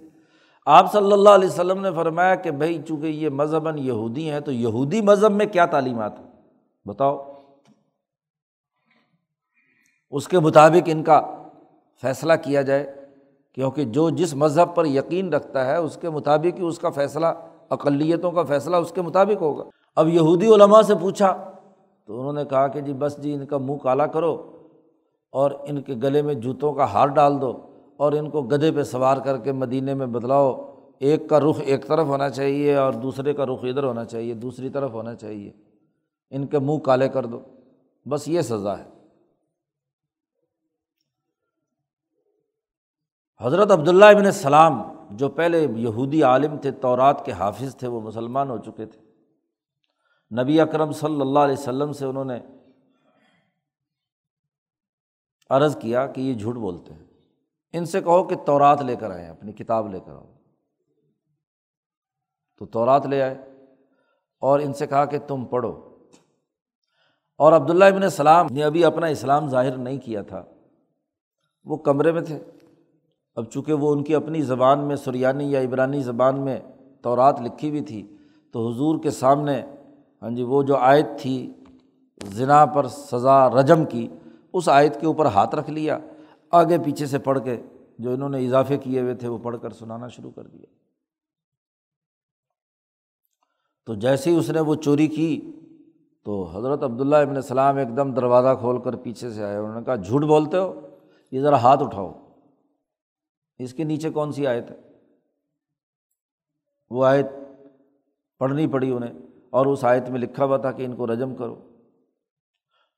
آپ صلی اللہ علیہ وسلم نے فرمایا کہ بھائی چونکہ یہ مذہباً یہودی ہیں تو یہودی مذہب میں کیا تعلیمات ہیں؟ بتاؤ۔ اس کے مطابق ان کا فیصلہ کیا جائے، کیونکہ جو جس مذہب پر یقین رکھتا ہے، اس کے مطابق ہی اس کا فیصلہ، اقلیتوں کا فیصلہ اس کے مطابق ہوگا۔ اب یہودی علماء سے پوچھا، تو انہوں نے کہا کہ جی بس جی ان کا منہ کالا کرو اور ان کے گلے میں جوتوں کا ہار ڈال دو اور ان کو گدھے پہ سوار کر کے مدینے میں بدلاؤ۔ ایک کا رخ ایک طرف ہونا چاہیے اور دوسرے کا رخ ادھر ہونا چاہیے، دوسری طرف ہونا چاہیے۔ ان کے منہ کالے کر دو، بس یہ سزا ہے۔ حضرت عبداللہ ابن السلام جو پہلے یہودی عالم تھے، تورات کے حافظ تھے، وہ مسلمان ہو چکے تھے۔ نبی اکرم صلی اللہ علیہ وسلم سے انہوں نے عرض کیا کہ یہ جھوٹ بولتے ہیں۔ ان سے کہو کہ تورات لے کر آئیں، اپنی کتاب لے کر آؤ۔ تو تورات لے آئے اور ان سے کہا کہ تم پڑھو۔ اور عبداللہ ابن السلام نے ابھی اپنا اسلام ظاہر نہیں کیا تھا۔ وہ کمرے میں تھے۔ اب چونکہ وہ ان کی اپنی زبان میں سریانی یا عبرانی زبان میں تورات لکھی ہوئی تھی، تو حضور کے سامنے ہاں جی وہ جو آیت تھی ذنا پر سزا رجم کی، اس آیت کے اوپر ہاتھ رکھ لیا، آگے پیچھے سے پڑھ کے جو انہوں نے اضافے کیے ہوئے تھے، وہ پڑھ کر سنانا شروع کر دیا۔ تو جیسے ہی اس نے وہ چوری کی، تو حضرت عبداللہ ابن السلام ایک دم دروازہ کھول کر پیچھے سے آئے، انہوں نے کہا، جھوٹ بولتے ہو؟ یہ ذرا ہاتھ اٹھاؤ۔ اس کے نیچے کون سی آیت ہے؟ وہ آیت پڑھنی پڑی انہیں اور اس آیت میں لکھا ہوا تھا کہ ان کو رجم کرو۔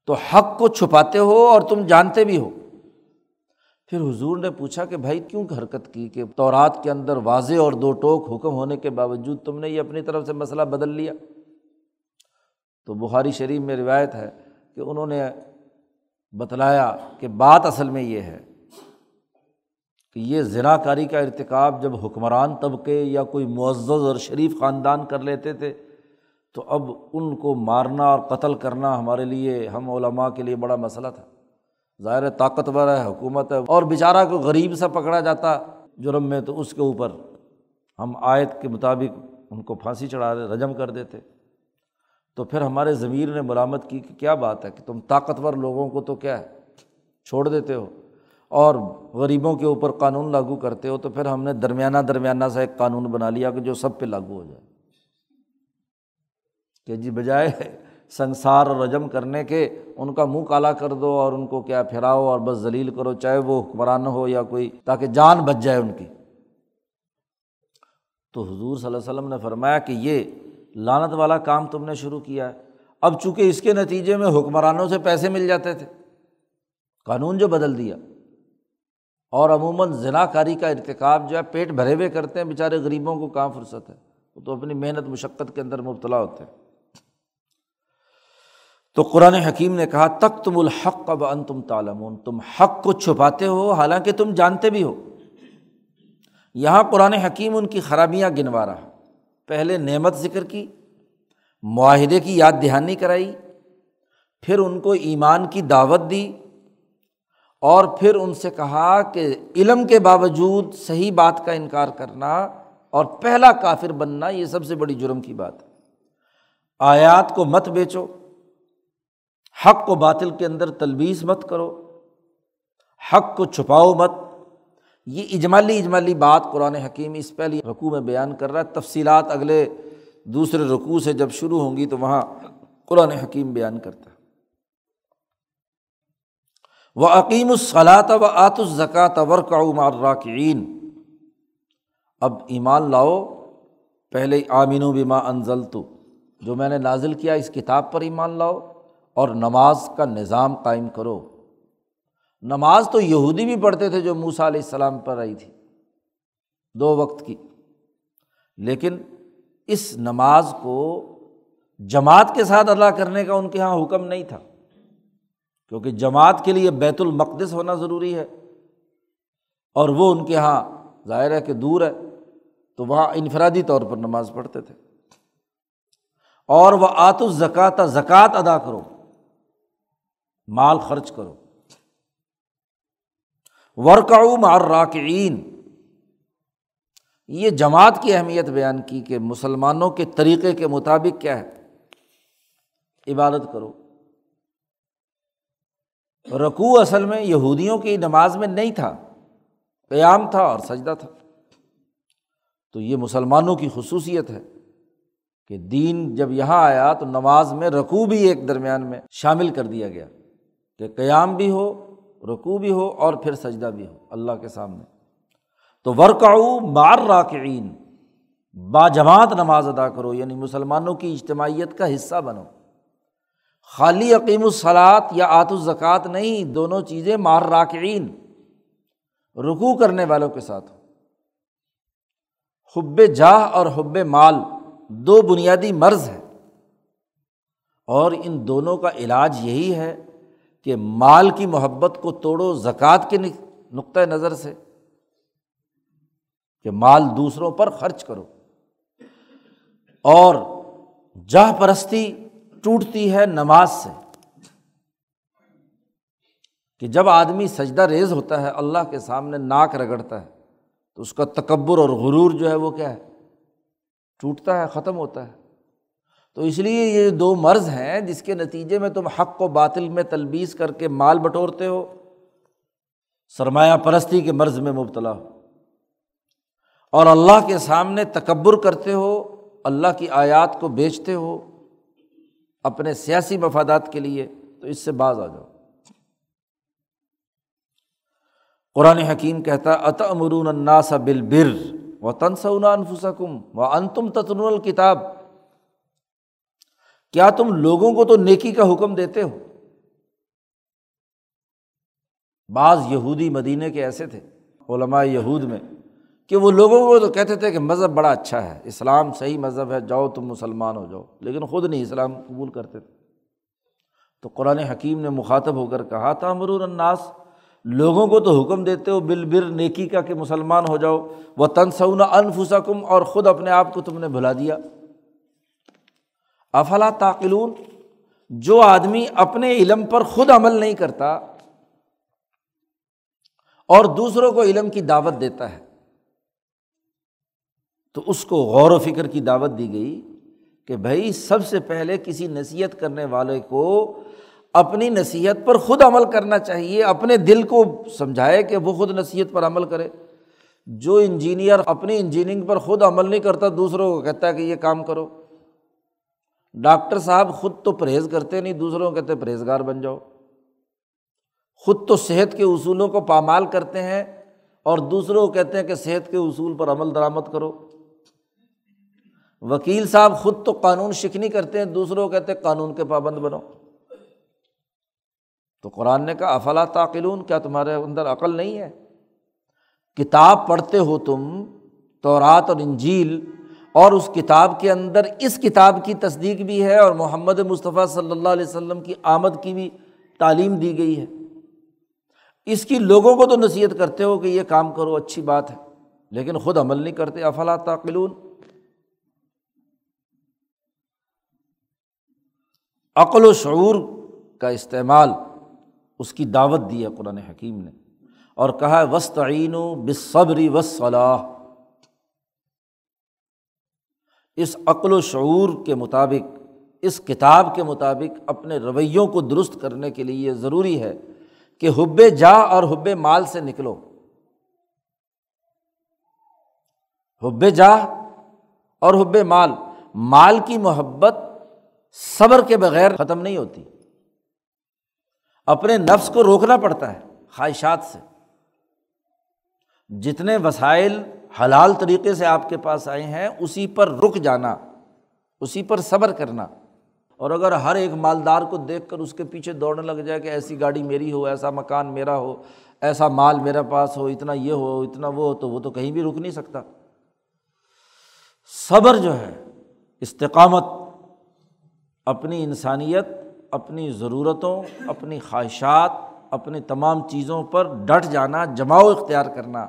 تو حق کو چھپاتے ہو اور تم جانتے بھی ہو۔ پھر حضور نے پوچھا کہ بھائی کیوں حرکت کی کہ تورات کے اندر واضح اور دو ٹوک حکم ہونے کے باوجود تم نے یہ اپنی طرف سے مسئلہ بدل لیا؟ تو بخاری شریف میں روایت ہے کہ انہوں نے بتلایا کہ بات اصل میں یہ ہے کہ یہ ذرا کاری کا ارتکاب جب حکمران طبقے یا کوئی معزز اور شریف خاندان کر لیتے تھے، تو اب ان کو مارنا اور قتل کرنا ہمارے لیے، ہم علماء کے لیے بڑا مسئلہ تھا۔ ظاہر طاقتور ہے، حکومت ہے، اور بیچارہ کو غریب سا پکڑا جاتا جرم میں، تو اس کے اوپر ہم آیت کے مطابق ان کو پھانسی چڑھا دے، رجم کر دیتے۔ تو پھر ہمارے ضمیر نے مرامت کی کہ کیا بات ہے کہ تم طاقتور لوگوں کو تو کیا ہے، چھوڑ دیتے ہو۔ اور غریبوں کے اوپر قانون لاگو کرتے ہو تو پھر ہم نے درمیانہ درمیانہ سا ایک قانون بنا لیا کہ جو سب پہ لاگو ہو جائے۔ کہ جی بجائے سنسار اور رجم کرنے کے ان کا منہ کالا کر دو اور ان کو کیا پھیراؤ اور بس ذلیل کرو، چاہے وہ حکمران ہو یا کوئی، تاکہ جان بچ جائے ان کی۔ تو حضور صلی اللہ علیہ وسلم نے فرمایا کہ یہ لانت والا کام تم نے شروع کیا ہے۔ اب چونکہ اس کے نتیجے میں حکمرانوں سے پیسے مل جاتے تھے، قانون جو بدل دیا۔ اور عموماً ذنا کاری کا ارتکاب جو ہے پیٹ بھرے ہوئے کرتے ہیں، بیچارے غریبوں کو کہاں فرصت ہے؟ وہ تو اپنی محنت، مشقت کے اندر مبتلا ہوتے ہیں۔ تو قرآن حکیم نے کہا تک تم الحق اب ان تم تالمون تم حق کو چھپاتے ہو، حالانکہ تم جانتے بھی ہو۔ یہاں قرآن حکیم ان کی خرابیاں گنوا رہا پہلے نعمت ذکر کی، معاہدے کی یاد دہانی کرائی، پھر ان کو ایمان کی دعوت دی۔ اور پھر ان سے کہا کہ علم کے باوجود صحیح بات کا انکار کرنا اور پہلا کافر بننا یہ سب سے بڑی جرم کی بات ہے۔ آیات کو مت بیچو، حق و باطل کے اندر تلویز مت کرو، حق کو چھپاؤ مت۔ یہ اجمالی اجمالی بات قرآن حکیم اس پہلی رقوع میں بیان کر رہا ہے۔ تفصیلات اگلے دوسرے رقوع سے جب شروع ہوں گی تو وہاں قرآن حکیم بیان کرتا ہے۔ وہ عقیم الصلاۃ و آت الزکات ورکا راکعین اب ایمان لاؤ، پہلے آمین و بیما انزل تو جو میں نے نازل کیا، اس کتاب پر ایمان لاؤ اور نماز کا نظام قائم کرو۔ نماز تو یہودی بھی پڑھتے تھے جو موسا علیہ السلام پر آئی تھی، دو وقت کی۔ لیکن اس نماز کو جماعت کے ساتھ ادا کرنے کا ان کے یہاں حکم نہیں تھا۔ کیونکہ جماعت کے لیے بیت المقدس ہونا ضروری ہے۔ اور وہ ان کے یہاں ظاہر ہے کہ دور ہے، تو وہاں انفرادی طور پر نماز پڑھتے تھے۔ اور وہ آت الزکات زکوٰۃ ادا کرو۔ مال خرچ کرو۔ ورکاؤ مار راکعین یہ جماعت کی اہمیت بیان کی کہ مسلمانوں کے طریقے کے مطابق کیا ہے۔ عبادت کرو۔ رقو اصل میں یہودیوں کی نماز میں نہیں تھا، قیام تھا اور سجدہ تھا۔ تو یہ مسلمانوں کی خصوصیت ہے کہ دین جب یہاں آیا تو نماز میں رقو بھی ایک درمیان میں شامل کر دیا گیا کہ قیام بھی ہو رقو بھی ہو اور پھر سجدہ بھی ہو اللہ کے سامنے۔ تو ورکاؤ مار راکعین با جماعت نماز ادا کرو یعنی مسلمانوں کی اجتماعیت کا حصہ بنو۔ خالی عقیم الصلاط یا آت الزکوٰۃ نہیں، دونوں چیزیں مار راکعین رکو کرنے والوں کے ساتھ ہو حب جاہ اور حب مال دو بنیادی مرض ہے اور ان دونوں کا علاج یہی ہے کہ مال کی محبت کو توڑو زکوٰۃ کے نقطۂ نظر سے، کہ مال دوسروں پر خرچ کرو۔ اور جاہ پرستی ٹوٹتی ہے نماز سے۔ کہ جب آدمی سجدہ ریز ہوتا ہے، اللہ کے سامنے ناک رگڑتا ہے، تو اس کا تکبر اور غرور جو ہے وہ کیا ہے؟ ٹوٹتا ہے، ختم ہوتا ہے۔ تو اس لیے یہ دو مرض ہیں جس کے نتیجے میں تم حق و باطل میں تلبیس کر کے مال بٹورتے ہو۔ سرمایہ پرستی کے مرض میں مبتلا ہو۔ اور اللہ کے سامنے تکبر کرتے ہو، اللہ کی آیات کو بیچتے ہو۔ اپنے سیاسی مفادات کے لیے، تو اس سے باز آ جاؤ۔ قرآن حکیم کہتا ات امرون الناس بل بر و تنسنا انفسکم و ان تم تتن الکتاب کیا تم لوگوں کو تو نیکی کا حکم دیتے ہو؟ بعض یہودی مدینے کے ایسے تھے، علماء یہود میں کہ وہ لوگوں کو تو کہتے تھے کہ مذہب بڑا اچھا ہے، اسلام صحیح مذہب ہے، جاؤ تم مسلمان ہو جاؤ۔ لیکن خود نہیں، اسلام قبول کرتے تھے۔ تو قرآن حکیم نے مخاطب ہو کر کہا تھا امرون الناس، لوگوں کو تو حکم دیتے ہو بل بر نیکی کا کہ مسلمان ہو جاؤ۔ وہ تنسونا انفسکم اور خود اپنے آپ کو تم نے بھلا دیا۔ افلا تاقلون جو آدمی اپنے علم پر خود عمل نہیں کرتا اور دوسروں کو علم کی دعوت دیتا ہے تو اس کو غور و فکر کی دعوت دی گئی کہ بھائی سب سے پہلے کسی نصیحت کرنے والے کو اپنی نصیحت پر خود عمل کرنا چاہیے، اپنے دل کو سمجھائے کہ وہ خود نصیحت پر عمل کرے۔ جو انجینئر اپنی انجینئرنگ پر خود عمل نہیں کرتا، دوسروں کو کہتا ہے کہ یہ کام کرو۔ ڈاکٹر صاحب خود تو پرہیز کرتے نہیں، دوسروں کو کہتے پرہیزگار بن جاؤ۔ خود تو صحت کے اصولوں کو پامال کرتے ہیں اور دوسروں کو کہتے ہیں کہ صحت کے اصول پر عمل درآمد کرو۔ وکیل صاحب خود تو قانون شکنی کرتے ہیں، دوسروں کہتے ہیں قانون کے پابند بنو۔ تو قرآن نے کہا، افلا تعقلون؟ کیا تمہارے اندر عقل نہیں ہے؟ کتاب پڑھتے ہو تم تو رات اور انجیل، اور اس کتاب کے اندر اس کتاب کی تصدیق بھی ہے، اور محمد مصطفیٰ صلی اللہ علیہ وسلم کی آمد کی بھی تعلیم دی گئی ہے۔ اس کی لوگوں کو تو نصیحت کرتے ہو کہ یہ کام کرو، اچھی بات ہے، لیکن خود عمل نہیں کرتے۔ افلا تعقلون؟ عقل و شعور کا استعمال اس کی دعوت دی ہے قرآن حکیم نے اور کہا وسطین و بصبری وصلاح اس عقل و شعور کے مطابق، اس کتاب کے مطابق اپنے رویوں کو درست کرنے کے لیے یہ ضروری ہے کہ حب جا اور حب مال سے نکلو۔ حب جا اور حب مال مال کی محبت صبر کے بغیر ختم نہیں ہوتی۔ اپنے نفس کو روکنا پڑتا ہے خواہشات سے۔ جتنے وسائل حلال طریقے سے آپ کے پاس آئے ہیں، اسی پر رک جانا، اسی پر صبر کرنا۔ اور اگر ہر ایک مالدار کو دیکھ کر اس کے پیچھے دوڑنے لگ جائے کہ ایسی گاڑی میری ہو، ایسا مکان میرا ہو، ایسا مال میرے پاس ہو، اتنا یہ ہو، اتنا وہ ہو، تو وہ تو کہیں بھی رک نہیں سکتا۔ صبر جو ہے، استقامت اپنی انسانیت، اپنی ضرورتوں، اپنی خواہشات، اپنی تمام چیزوں پر ڈٹ جانا، جماؤ اختیار کرنا،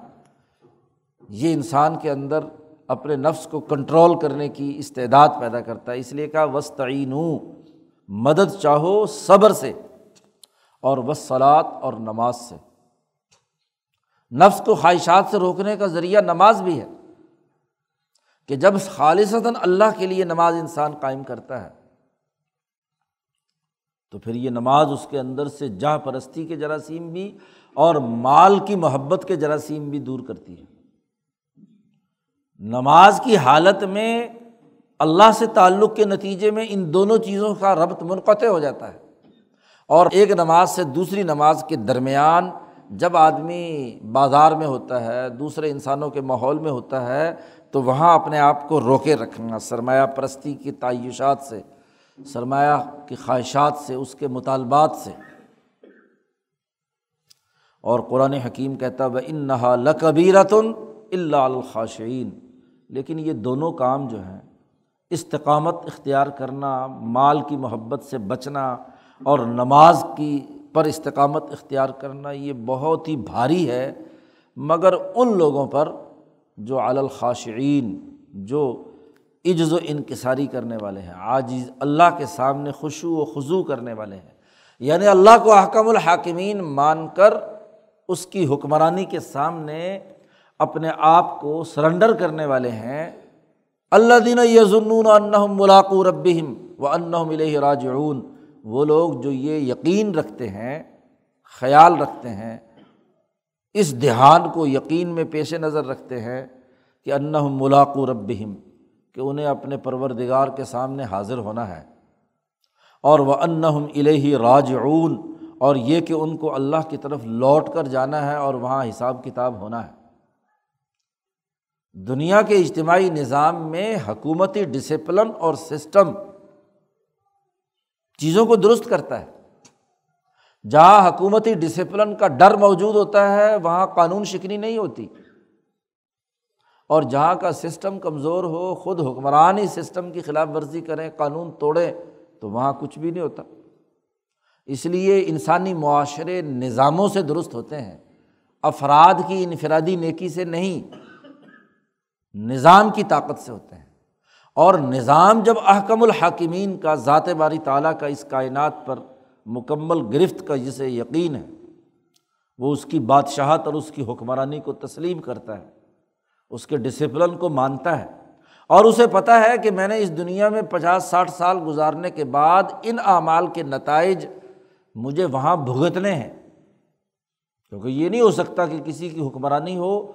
یہ انسان کے اندر اپنے نفس کو کنٹرول کرنے کی استعداد پیدا کرتا ہے۔ اس لیے کہا وسطین مدد چاہو صبر سے اور وسلات اور نماز سے۔ نفس کو خواہشات سے روکنے کا ذریعہ نماز بھی ہے کہ جب خالصتاً اللہ کے لیے نماز انسان قائم کرتا ہے تو پھر یہ نماز اس کے اندر سے جاہ پرستی کے جراثیم بھی اور مال کی محبت کے جراثیم بھی دور کرتی ہے نماز کی حالت میں اللہ سے تعلق کے نتیجے میں ان دونوں چیزوں کا ربط منقطع ہو جاتا ہے۔ اور ایک نماز سے دوسری نماز کے درمیان جب آدمی بازار میں ہوتا ہے، دوسرے انسانوں کے ماحول میں ہوتا ہے، تو وہاں اپنے آپ کو روکے رکھنا، سرمایہ پرستی کی تعیشات سے سرمایہ کی خواہشات سے، اس کے مطالبات سے۔ اور قرآن حکیم کہتا وہ ان نہا لکبیرتن اللہ الخاشعین لیکن یہ دونوں کام جو ہیں، استقامت اختیار کرنا، مال کی محبت سے بچنا اور نماز کی پر استقامت اختیار کرنا، یہ بہت ہی بھاری ہے۔ مگر ان لوگوں پر جو الخاشعین جو عجز و انکساری کرنے والے ہیں، عاجز اللہ کے سامنے خوشو و خضو کرنے والے ہیں۔ یعنی اللہ کو احکم الحاکمین مان کر اس کی حکمرانی کے سامنے اپنے آپ کو سرنڈر کرنے والے ہیں۔ اللہ دین یزن انّم ملاقو ربہم و انّم الہ راجعون۔ وہ لوگ جو یہ یقین رکھتے ہیں، خیال رکھتے ہیں، اس دھیان کو یقین میں پیش نظر رکھتے ہیں کہ انّم ملاقو ربہم۔ کہ انہیں اپنے پروردگار کے سامنے حاضر ہونا ہے۔ اور وہ انّم راجعون، اور یہ کہ ان کو اللہ کی طرف لوٹ کر جانا ہے اور جہاں کا جہاں کا سسٹم کمزور ہو، خود حکمران ہی سسٹم کی خلاف ورزی کریں، قانون توڑیں، تو وہاں کچھ بھی نہیں ہوتا۔ اس لیے انسانی معاشرے نظاموں سے درست ہوتے ہیں۔ افراد کی انفرادی نیکی سے نہیں، نظام کی طاقت سے ہوتے ہیں۔ اور نظام جب احکم الحاکمین کا ذات باری تعالیٰ کا اس کائنات پر مکمل گرفت کا جسے یقین ہے، وہ اس کی بادشاہت اور اس کی حکمرانی کو تسلیم کرتا ہے۔ اس کے ڈسپلن کو مانتا ہے۔ اور اسے پتہ ہے کہ میں نے اس دنیا میں پچاس ساٹھ سال گزارنے کے بعد ان اعمال کے نتائج مجھے وہاں بھگتنے ہیں۔ کیونکہ یہ نہیں ہو سکتا کہ کسی کی حکمرانی ہو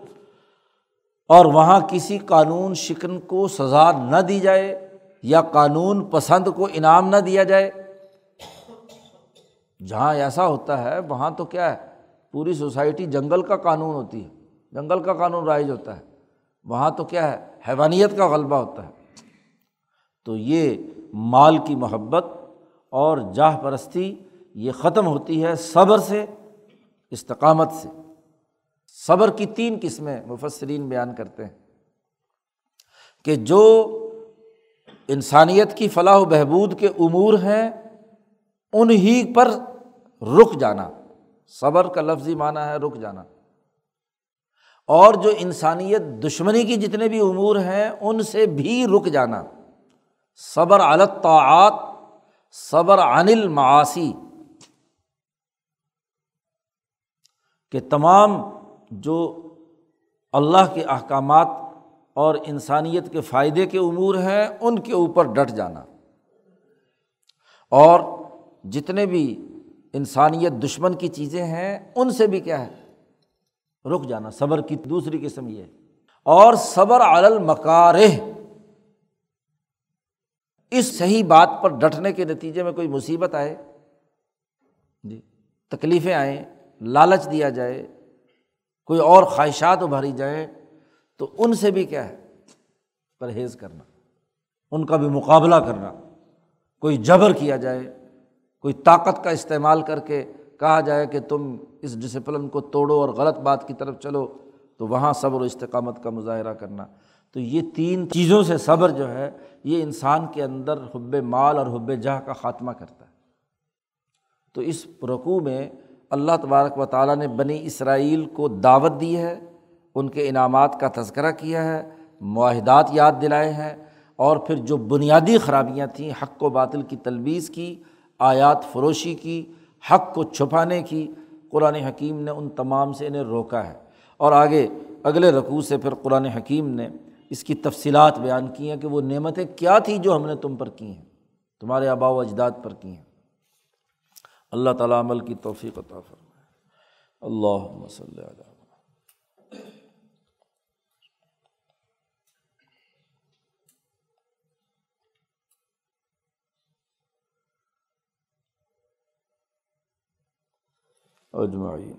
اور وہاں کسی قانون شکن کو سزا نہ دی جائے یا قانون پسند کو انعام نہ دیا جائے۔ جہاں ایسا ہوتا ہے، وہاں تو کیا ہے، پوری سوسائٹی جنگل کا قانون ہوتی ہے۔ جنگل کا قانون رائج ہوتا ہے۔ وہاں تو کیا ہے، حیوانیت کا غلبہ ہوتا ہے۔ تو یہ مال کی محبت اور جاہ پرستی یہ ختم ہوتی ہے صبر سے، استقامت سے۔ صبر کی تین قسمیں مفسرین بیان کرتے ہیں کہ جو انسانیت کی فلاح و بہبود کے امور ہیں انہیں پر رک جانا۔ صبر کا لفظی معنی ہے رک جانا۔ اور جو انسانیت دشمنی کی جتنے بھی امور ہیں، ان سے بھی رک جانا۔ صبر علطاعت صبر عن المعاصی۔ کہ تمام جو اللہ کے احکامات اور انسانیت کے فائدے کے امور ہیں، ان کے اوپر ڈٹ جانا۔ اور جتنے بھی انسانیت دشمن کی چیزیں ہیں، ان سے بھی کیا ہے؟ رک جانا، صبر کی دوسری قسم یہ اور صبر المکارہ۔ اس صحیح بات پر ڈٹنے کے نتیجے میں کوئی مصیبت آئے جی تکلیفیں آئیں، لالچ دیا جائے، کوئی اور خواہشات ابھاری جائیں، تو ان سے بھی کیا ہے؟ پرہیز کرنا، ان کا بھی مقابلہ کرنا۔ کوئی جبر کیا جائے، کوئی طاقت کا استعمال کر کے کہا جائے کہ تم اس ڈسپلن کو توڑو اور غلط بات کی طرف چلو، تو وہاں صبر و استقامت کا مظاہرہ کرنا۔ تو یہ تین چیزوں سے صبر جو ہے، یہ انسان کے اندر حب مال اور حب جہاں کا خاتمہ کرتا ہے۔ تو اس رقوع میں اللہ تبارک و تعالیٰ نے بنی اسرائیل کو دعوت دی ہے، ان کے انعامات کا تذکرہ کیا ہے، معاہدات یاد دلائے ہیں، اور پھر جو بنیادی خرابیاں تھیں، حق و باطل کی تلویز کی، آیات فروشی کی، حق کو چھپانے کی قرآن حکیم نے ان تمام سے انہیں روکا ہے۔ اور آگے اگلے رقوع سے پھر قرآن حکیم نے اس کی تفصیلات بیان کی ہیں کہ وہ نعمتیں کیا تھیں جو ہم نے تم پر کی ہیں، تمہارے آبا و اجداد پر کی ہیں۔ اللہ تعالیٰ عمل کی توفیق عطا فرمائے۔ اللہ مسلم اجمعین.